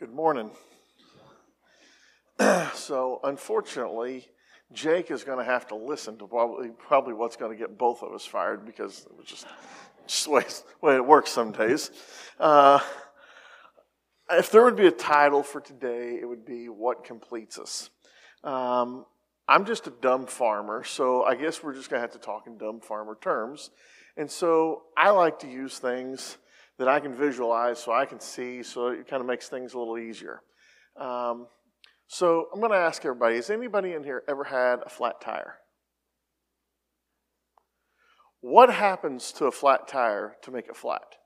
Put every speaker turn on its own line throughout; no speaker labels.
Good morning. so, unfortunately, Jake is going to have to listen to probably, probably what's going to get both of us fired because it was just, just the way, the way it works some days. Uh, if there would be a title for today, it would be What Completes Us. Um, I'm just a dumb farmer, so I guess we're just going to have to talk in dumb farmer terms. And so I like to use things that I can visualize so I can see, so it kind of makes things a little easier. Um, so I'm going to ask everybody has anybody in here ever had a flat tire? What happens to a flat tire to make it flat?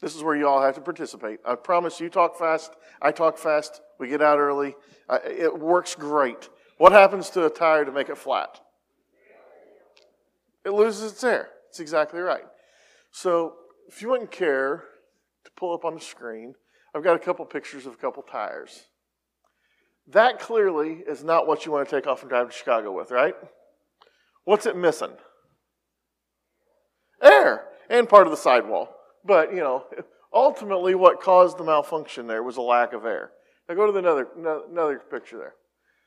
This is where you all have to participate. I promise you talk fast, I talk fast, we get out early. Uh, it works great. What happens to a tire to make it flat? It loses its air. It's exactly right. So if you wouldn't care to pull up on the screen, I've got a couple pictures of a couple tires. That clearly is not what you want to take off and drive to Chicago with, right? What's it missing? Air and part of the sidewall. But, you know, ultimately what caused the malfunction there was a lack of air. Now go to the another, another picture there.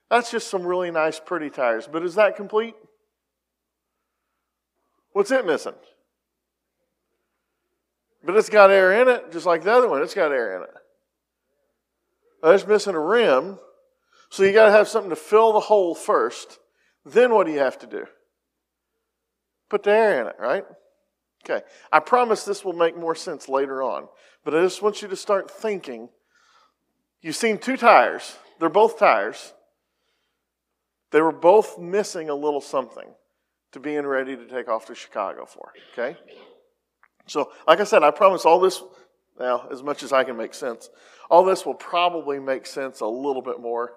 That's just some really nice, pretty tires. But is that complete? What's it missing? But it's got air in it, just like the other one. It's got air in it. Uh, it's missing a rim. So you got to have something to fill the hole first. Then what do you have to do? Put the air in it, right? Okay. I promise this will make more sense later on. But I just want you to start thinking. You've seen two tires. They're both tires. They were both missing a little something to being ready to take off to Chicago for. Okay? So, like I said, I promise all this, now, as much as I can make sense, all this will probably make sense a little bit more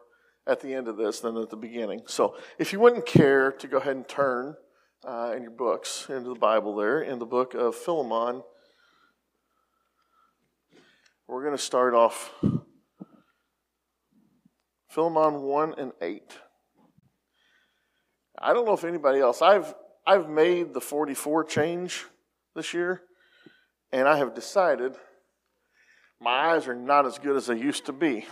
at the end of this than at the beginning. So, if you wouldn't care to go ahead and turn uh, in your books into the Bible there, in the book of Philemon, we're going to start off Philemon 1 and 8. I don't know if anybody else, I've, I've made the 44 change this year. And I have decided my eyes are not as good as they used to be.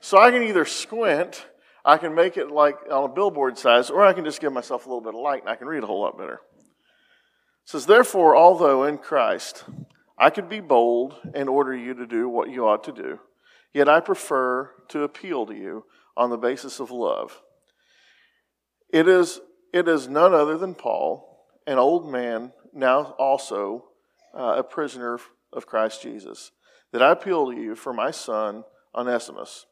So I can either squint, I can make it like on a billboard size, or I can just give myself a little bit of light and I can read a whole lot better. It says, Therefore, although in Christ I could be bold and order you to do what you ought to do, yet I prefer to appeal to you on the basis of love. It is, it is none other than Paul, an old man, now also uh, a prisoner of Christ Jesus, that I appeal to you for my son, Onesimus,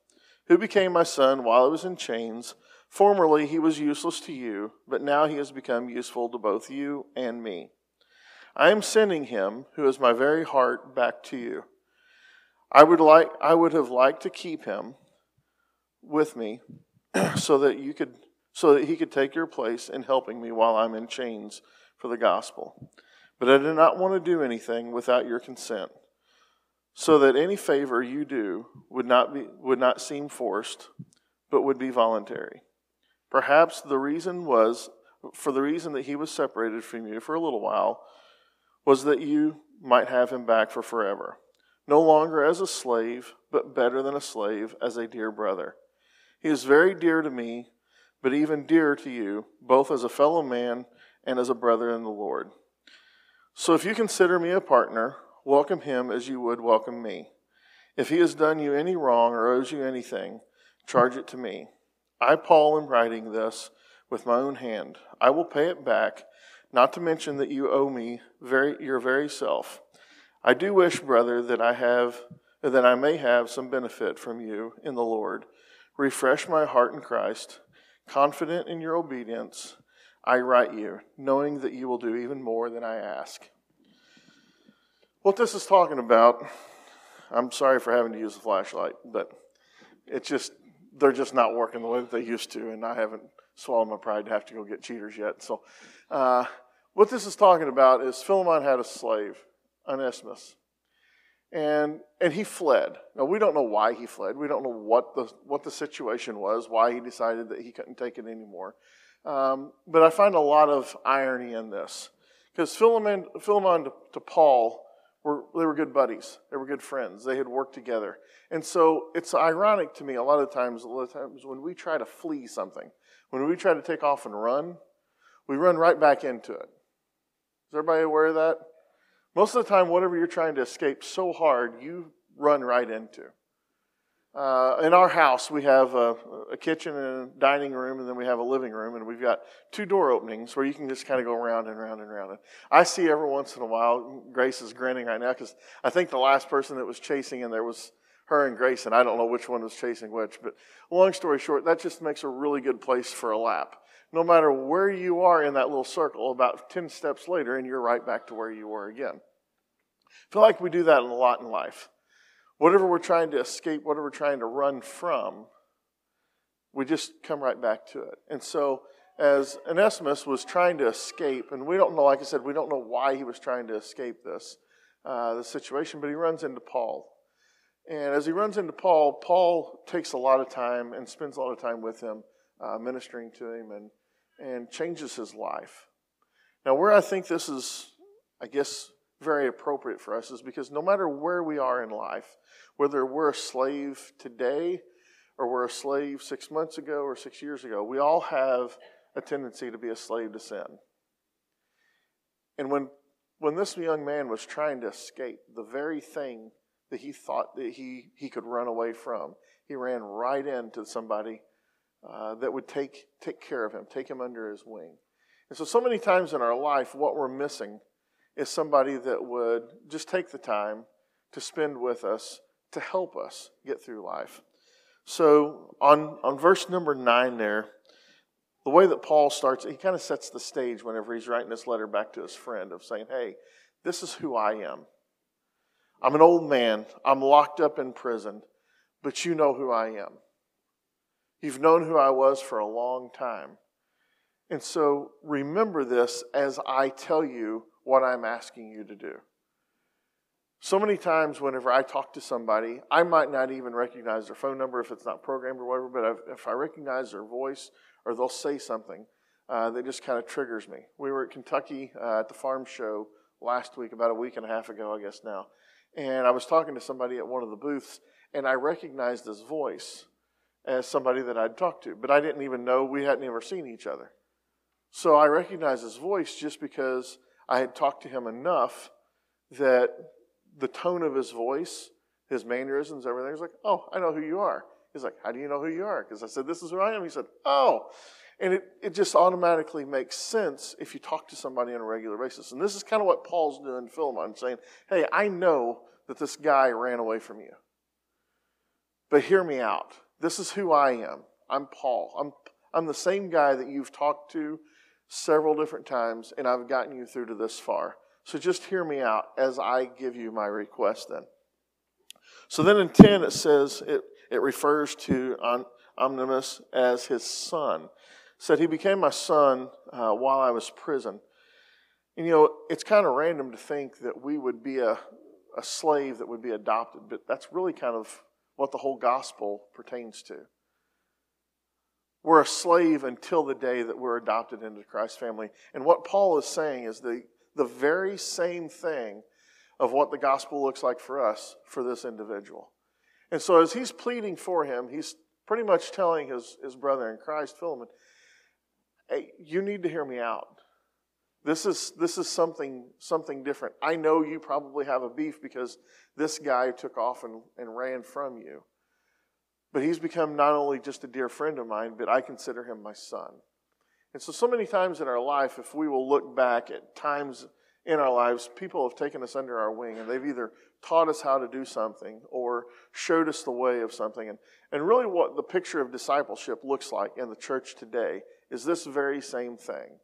who became my son while I was in chains. Formerly he was useless to you, but now he has become useful to both you and me. I am sending him, who is my very heart, back to you. I would like I would have liked to keep him with me so that you could so that he could take your place in helping me while I'm in chains for the gospel. But I do not want to do anything without your consent, so that any favor you do would not, be, would not seem forced, but would be voluntary. Perhaps the reason was, for the reason that he was separated from you for a little while, was that you might have him back for forever, no longer as a slave, but better than a slave, as a dear brother. He is very dear to me, but even dearer to you, both as a fellow man and as a brother in the Lord. So if you consider me a partner, welcome him as you would welcome me. If he has done you any wrong or owes you anything, charge it to me. I, Paul, am writing this with my own hand. I will pay it back, not to mention that you owe me very, your very self. I do wish, brother, that I have that I may have some benefit from you in the Lord. Refresh my heart in Christ, confident in your obedience I write you, knowing that you will do even more than I ask. What this is talking about, I'm sorry for having to use a flashlight, but it's just, they're just not working the way that they used to, and I haven't swallowed my pride to have to go get cheaters yet. So, uh, what this is talking about is Philemon had a slave, Onesimus, and and he fled. Now we don't know why he fled. We don't know what the what the situation was, why he decided that he couldn't take it anymore. Um, but I find a lot of irony in this. Because Philemon, Philemon to, to, Paul were, they were good buddies. They were good friends. They had worked together. And so it's ironic to me a lot of times, a lot of times when we try to flee something, when we try to take off and run, we run right back into it. Is everybody aware of that? Most of the time, whatever you're trying to escape so hard, you run right into. Uh, in our house, we have a, a, kitchen and a dining room, and then we have a living room, and we've got two door openings where you can just kind of go around and around and around. And I see every once in a while, Grace is grinning right now because I think the last person that was chasing in there was her and Grace, and I don't know which one was chasing which. But long story short, that just makes a really good place for a lap. No matter where you are in that little circle, about 10 steps later, and you're right back to where you were again. I feel like we do that a lot in life whatever we're trying to escape, whatever we're trying to run from, we just come right back to it. And so, as Onesimus was trying to escape, and we don't know, like I said, we don't know why he was trying to escape this, uh, the situation, but he runs into Paul. And as he runs into Paul, Paul takes a lot of time and spends a lot of time with him, uh, ministering to him, and, and changes his life. Now, where I think this is, I guess, very appropriate for us is because no matter where we are in life, whether we're a slave today or we're a slave six months ago or six years ago, we all have a tendency to be a slave to sin. And when, when this young man was trying to escape the very thing that he thought that he, he could run away from, he ran right into somebody uh, that would take, take care of him, take him under his wing. And so, so many times in our life, what we're missing is somebody that would just take the time to spend with us to help us get through life. So, on, on verse number nine, there, the way that Paul starts, he kind of sets the stage whenever he's writing this letter back to his friend of saying, Hey, this is who I am. I'm an old man, I'm locked up in prison, but you know who I am. You've known who I was for a long time. And so remember this as I tell you what I'm asking you to do. So many times, whenever I talk to somebody, I might not even recognize their phone number if it's not programmed or whatever, but if I recognize their voice or they'll say something, uh, that just kind of triggers me. We were at Kentucky uh, at the farm show last week, about a week and a half ago, I guess now, and I was talking to somebody at one of the booths, and I recognized his voice as somebody that I'd talked to, but I didn't even know we hadn't ever seen each other. So I recognized his voice just because I had talked to him enough that the tone of his voice, his mannerisms, everything was like, oh, I know who you are. He's like, how do you know who you are? Because I said, this is who I am. He said, oh. And it, it just automatically makes sense if you talk to somebody on a regular basis. And this is kind of what Paul's doing in Philemon, saying, hey, I know that this guy ran away from you. But hear me out. This is who I am. I'm Paul. I'm, I'm the same guy that you've talked to several different times, and I've gotten you through to this far. So just hear me out as I give you my request then. So then in 10, it says, it, it refers to Onesimus as his son. It said, He became my son uh, while I was prison. And you know, it's kind of random to think that we would be a, a slave that would be adopted, but that's really kind of what the whole gospel pertains to. We're a slave until the day that we're adopted into Christ's family. And what Paul is saying is the, the very same thing of what the gospel looks like for us, for this individual. And so as he's pleading for him, he's pretty much telling his, his brother in Christ, Philemon, hey, you need to hear me out. This is, this is something, something different. I know you probably have a beef because this guy took off and, and ran from you. But he's become not only just a dear friend of mine, but I consider him my son. And so, so many times in our life, if we will look back at times in our lives, people have taken us under our wing and they've either taught us how to do something or showed us the way of something. And, and really, what the picture of discipleship looks like in the church today is this very same thing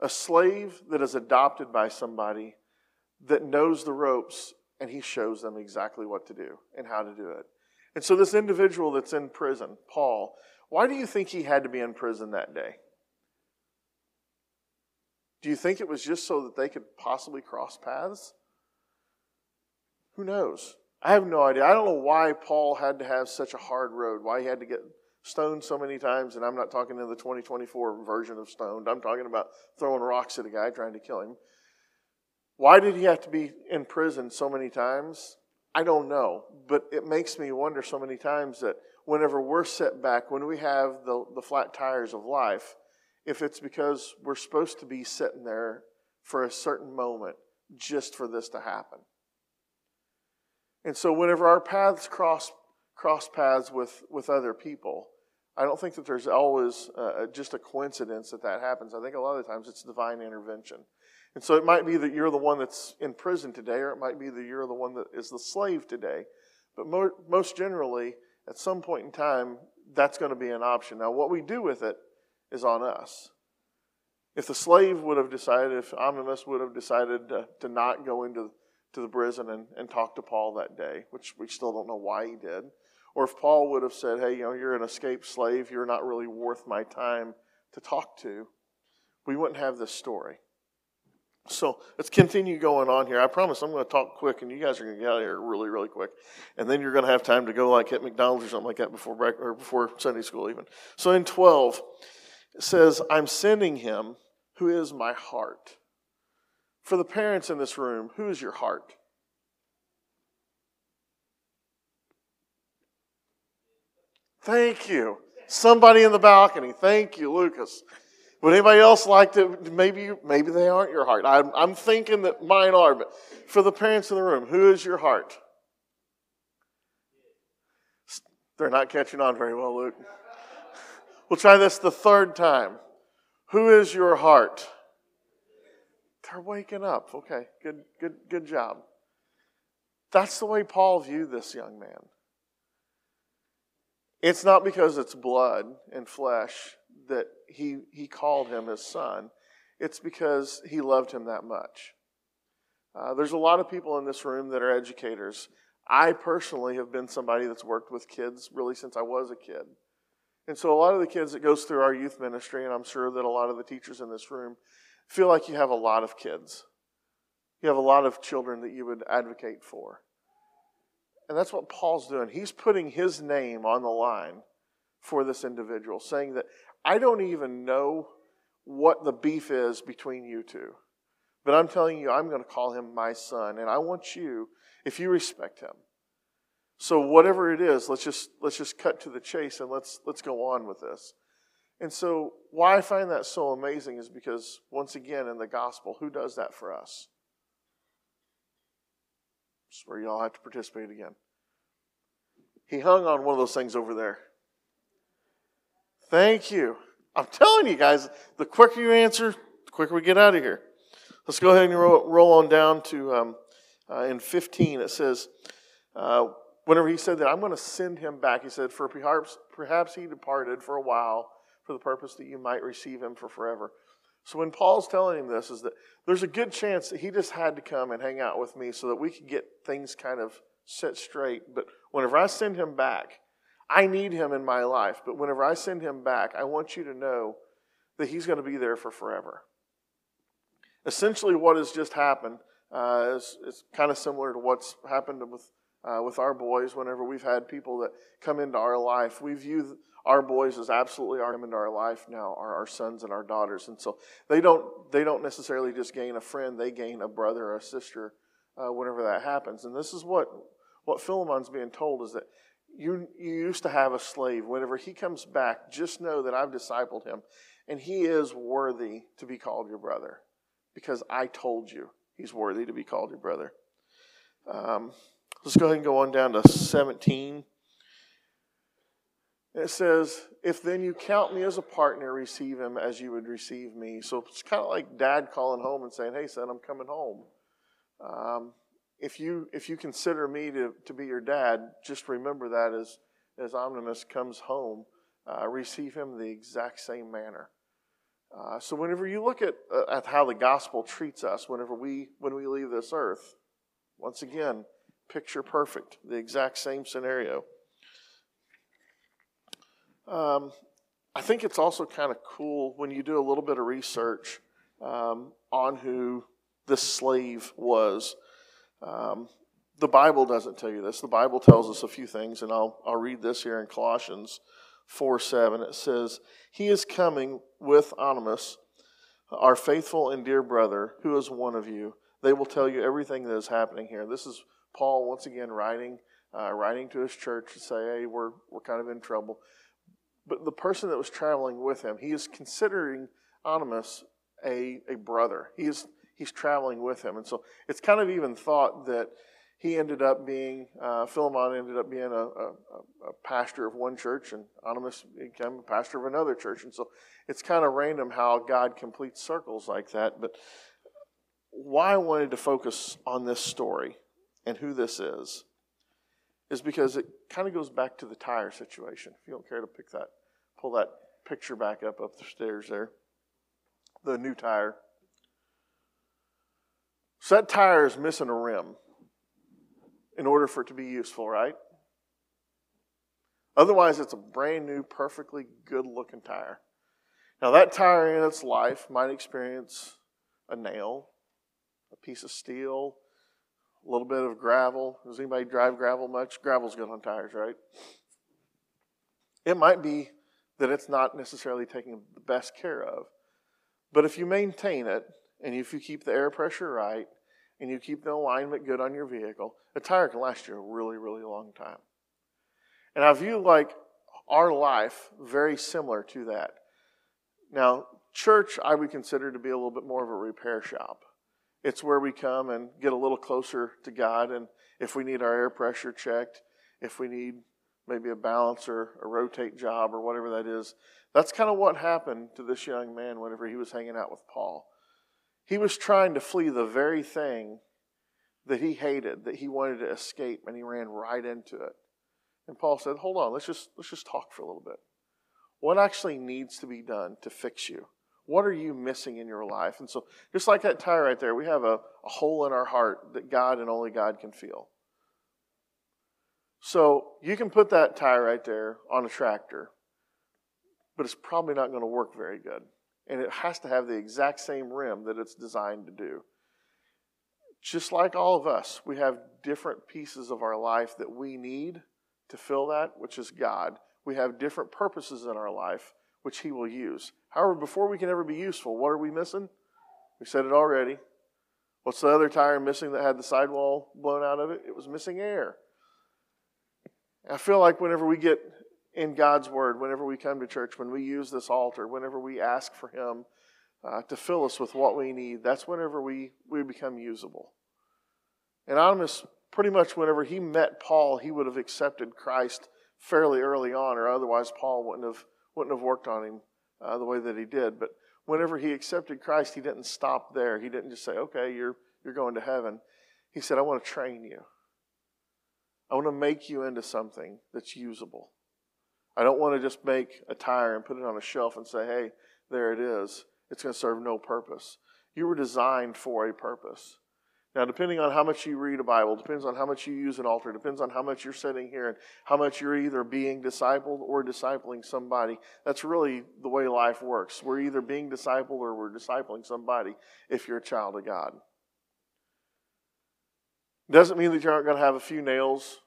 a slave that is adopted by somebody that knows the ropes and he shows them exactly what to do and how to do it. And so, this individual that's in prison, Paul, why do you think he had to be in prison that day? Do you think it was just so that they could possibly cross paths? Who knows? I have no idea. I don't know why Paul had to have such a hard road, why he had to get stoned so many times, and I'm not talking in the 2024 version of stoned. I'm talking about throwing rocks at a guy trying to kill him. Why did he have to be in prison so many times? I don't know, but it makes me wonder so many times that whenever we're set back, when we have the, the flat tires of life, if it's because we're supposed to be sitting there for a certain moment just for this to happen. And so whenever our paths cross cross paths with, with other people, I don't think that there's always uh, just a coincidence that that happens. I think a lot of the times it's divine intervention. And so it might be that you're the one that's in prison today, or it might be that you're the one that is the slave today. But mo- most generally, at some point in time, that's going to be an option. Now, what we do with it is on us. If the slave would have decided, if Onesimus would have decided to, to not go into to the prison and, and talk to Paul that day, which we still don't know why he did, or if Paul would have said, hey, you know, you're an escaped slave, you're not really worth my time to talk to, we wouldn't have this story. So let's continue going on here. I promise I'm going to talk quick, and you guys are going to get out of here really, really quick, and then you're going to have time to go like hit McDonald's or something like that before break, or before Sunday school even. So in 12, it says, "I'm sending him who is my heart." For the parents in this room, who is your heart? Thank you. Somebody in the balcony. Thank you, Lucas. Would anybody else like to? Maybe maybe they aren't your heart. I'm, I'm thinking that mine are, but for the parents in the room, who is your heart? They're not catching on very well, Luke. We'll try this the third time. Who is your heart? They're waking up. Okay, good, good, good job. That's the way Paul viewed this young man. It's not because it's blood and flesh that he, he called him his son, it's because he loved him that much. Uh, there's a lot of people in this room that are educators. I personally have been somebody that's worked with kids really since I was a kid. And so a lot of the kids that goes through our youth ministry, and I'm sure that a lot of the teachers in this room feel like you have a lot of kids. You have a lot of children that you would advocate for. And that's what Paul's doing. He's putting his name on the line for this individual, saying that I don't even know what the beef is between you two. But I'm telling you, I'm going to call him my son. And I want you, if you respect him. So whatever it is, let's just let's just cut to the chase and let's let's go on with this. And so why I find that so amazing is because once again in the gospel, who does that for us? Where y'all have to participate again. He hung on one of those things over there. Thank you. I'm telling you guys, the quicker you answer, the quicker we get out of here. Let's go ahead and roll, roll on down to um, uh, in 15. It says, uh, whenever he said that, I'm going to send him back, he said, for perhaps, perhaps he departed for a while for the purpose that you might receive him for forever. So when Paul's telling him this, is that there's a good chance that he just had to come and hang out with me so that we could get things kind of set straight. But whenever I send him back, I need him in my life, but whenever I send him back, I want you to know that he's going to be there for forever. Essentially, what has just happened uh, is, is kind of similar to what's happened with, uh, with our boys whenever we've had people that come into our life. We view our boys as absolutely our into our life now, our, our sons and our daughters. And so they don't, they don't necessarily just gain a friend, they gain a brother or a sister uh, whenever that happens. And this is what, what Philemon's being told is that you, you used to have a slave. Whenever he comes back, just know that I've discipled him, and he is worthy to be called your brother because I told you he's worthy to be called your brother. Um, let's go ahead and go on down to 17. It says, If then you count me as a partner, receive him as you would receive me. So it's kind of like dad calling home and saying, Hey, son, I'm coming home. Um, if you if you consider me to, to be your dad, just remember that as as Onesimus comes home, uh, receive him the exact same manner. Uh, so whenever you look at uh, at how the gospel treats us, whenever we when we leave this earth, once again, picture perfect, the exact same scenario. Um, I think it's also kind of cool when you do a little bit of research um, on who this slave was. Um, the Bible doesn't tell you this. The Bible tells us a few things, and I'll, I'll read this here in Colossians 4 7. It says, He is coming with Onimus, our faithful and dear brother, who is one of you. They will tell you everything that is happening here. This is Paul once again writing, uh, writing to his church to say, "Hey, we're we're kind of in trouble." But the person that was traveling with him, he is considering Onimus a a brother. He is he's traveling with him, and so it's kind of even thought that he ended up being uh, Philemon ended up being a, a, a, pastor of one church, and Onesimus became a pastor of another church, and so it's kind of random how God completes circles like that, but why I wanted to focus on this story and who this is is because it kind of goes back to the tire situation. If you don't care to pick that, pull that picture back up up the stairs there. The new tire. So that tire is missing a rim in order for it to be useful, right? Otherwise, it's a brand new, perfectly good looking tire. Now, that tire in its life might experience a nail, a piece of steel, a little bit of gravel. Does anybody drive gravel much? Gravel's good on tires, right? It might be that it's not necessarily taken the best care of. But if you maintain it and if you keep the air pressure right and you keep the alignment good on your vehicle, a tire can last you a really, really long time. And I view like our life very similar to that. Now, church I would consider to be a little bit more of a repair shop. It's where we come and get a little closer to God. And if we need our air pressure checked, if we need maybe a balance or a rotate job or whatever that is, that's kind of what happened to this young man whenever he was hanging out with Paul. He was trying to flee the very thing that he hated, that he wanted to escape, and he ran right into it. And Paul said, Hold on, let's just, let's just talk for a little bit. What actually needs to be done to fix you? What are you missing in your life? And so, just like that tire right there, we have a, a hole in our heart that God and only God can feel. So, you can put that tire right there on a tractor, but it's probably not going to work very good. And it has to have the exact same rim that it's designed to do. Just like all of us, we have different pieces of our life that we need to fill that, which is God. We have different purposes in our life which he will use. However, before we can ever be useful, what are we missing? We said it already. What's the other tire missing that had the sidewall blown out of it? It was missing air. I feel like whenever we get in God's Word, whenever we come to church, when we use this altar, whenever we ask for Him uh, to fill us with what we need, that's whenever we, we become usable. And Onesimus, pretty much whenever he met Paul, he would have accepted Christ fairly early on, or otherwise Paul wouldn't have wouldn't have worked on him uh, the way that he did. But whenever he accepted Christ, he didn't stop there. He didn't just say, okay, you're, you're going to heaven. He said, I want to train you. I want to make you into something that's usable. I don't want to just make a tire and put it on a shelf and say, hey, there it is. It's going to serve no purpose. You were designed for a purpose. Now, depending on how much you read a Bible, depends on how much you use an altar, depends on how much you're sitting here and how much you're either being discipled or discipling somebody. That's really the way life works. We're either being discipled or we're discipling somebody if you're a child of God. Doesn't mean that you aren't going to have a few nails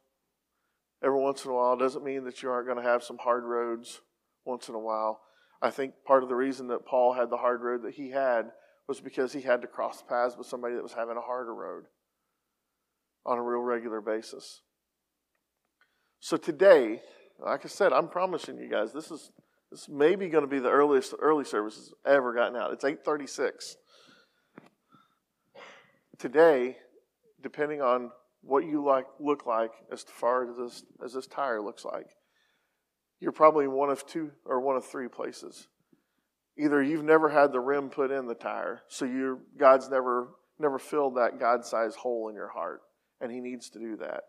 every once in a while. Doesn't mean that you aren't going to have some hard roads once in a while. I think part of the reason that Paul had the hard road that he had was because he had to cross paths with somebody that was having a harder road on a real regular basis. So today, like I said, I'm promising you guys this is this may be going to be the earliest early services ever gotten out. It's 8:36. Today, depending on what you like look like as far as this as this tire looks like, you're probably one of two or one of three places either you've never had the rim put in the tire, so you God's never never filled that God-sized hole in your heart, and He needs to do that.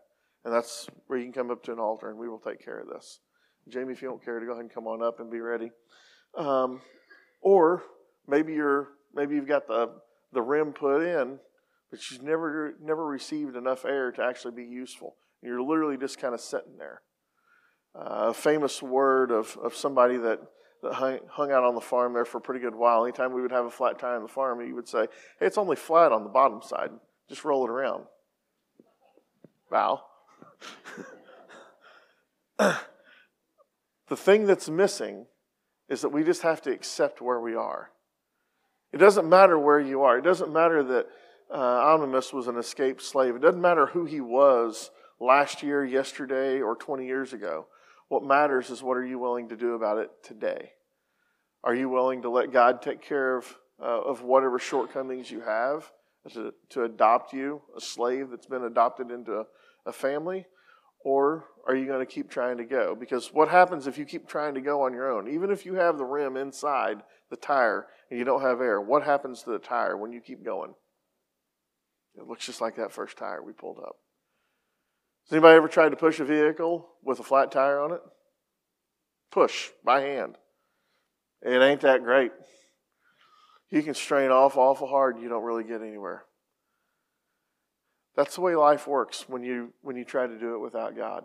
And that's where you can come up to an altar, and we will take care of this. Jamie, if you don't care to go ahead and come on up and be ready. Um, or maybe you're maybe you've got the the rim put in, but you've never never received enough air to actually be useful. You're literally just kind of sitting there. Uh, a famous word of, of somebody that that hung, hung out on the farm there for a pretty good while. Anytime we would have a flat tire on the farm, he would say, Hey, it's only flat on the bottom side. Just roll it around. Wow. the thing that's missing is that we just have to accept where we are. It doesn't matter where you are. It doesn't matter that uh, Onesimus was an escaped slave. It doesn't matter who he was last year, yesterday, or 20 years ago. What matters is what are you willing to do about it today? Are you willing to let God take care of, uh, of whatever shortcomings you have to, to adopt you, a slave that's been adopted into a, a family? Or are you going to keep trying to go? Because what happens if you keep trying to go on your own? Even if you have the rim inside the tire and you don't have air, what happens to the tire when you keep going? It looks just like that first tire we pulled up. Has anybody ever tried to push a vehicle with a flat tire on it? Push by hand. It ain't that great. You can strain off awful hard and you don't really get anywhere. That's the way life works when you when you try to do it without God.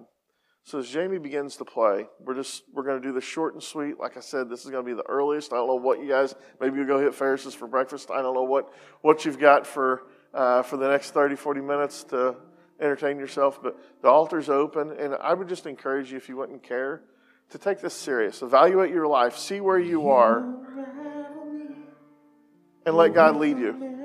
So as Jamie begins to play, we're just we're going to do this short and sweet. Like I said, this is going to be the earliest. I don't know what you guys. Maybe you go hit Ferris's for breakfast. I don't know what what you've got for uh, for the next 30, 40 minutes to entertain yourself. But the altar's open, and I would just encourage you, if you wouldn't care, to take this serious. Evaluate your life, see where you are, and let God lead you.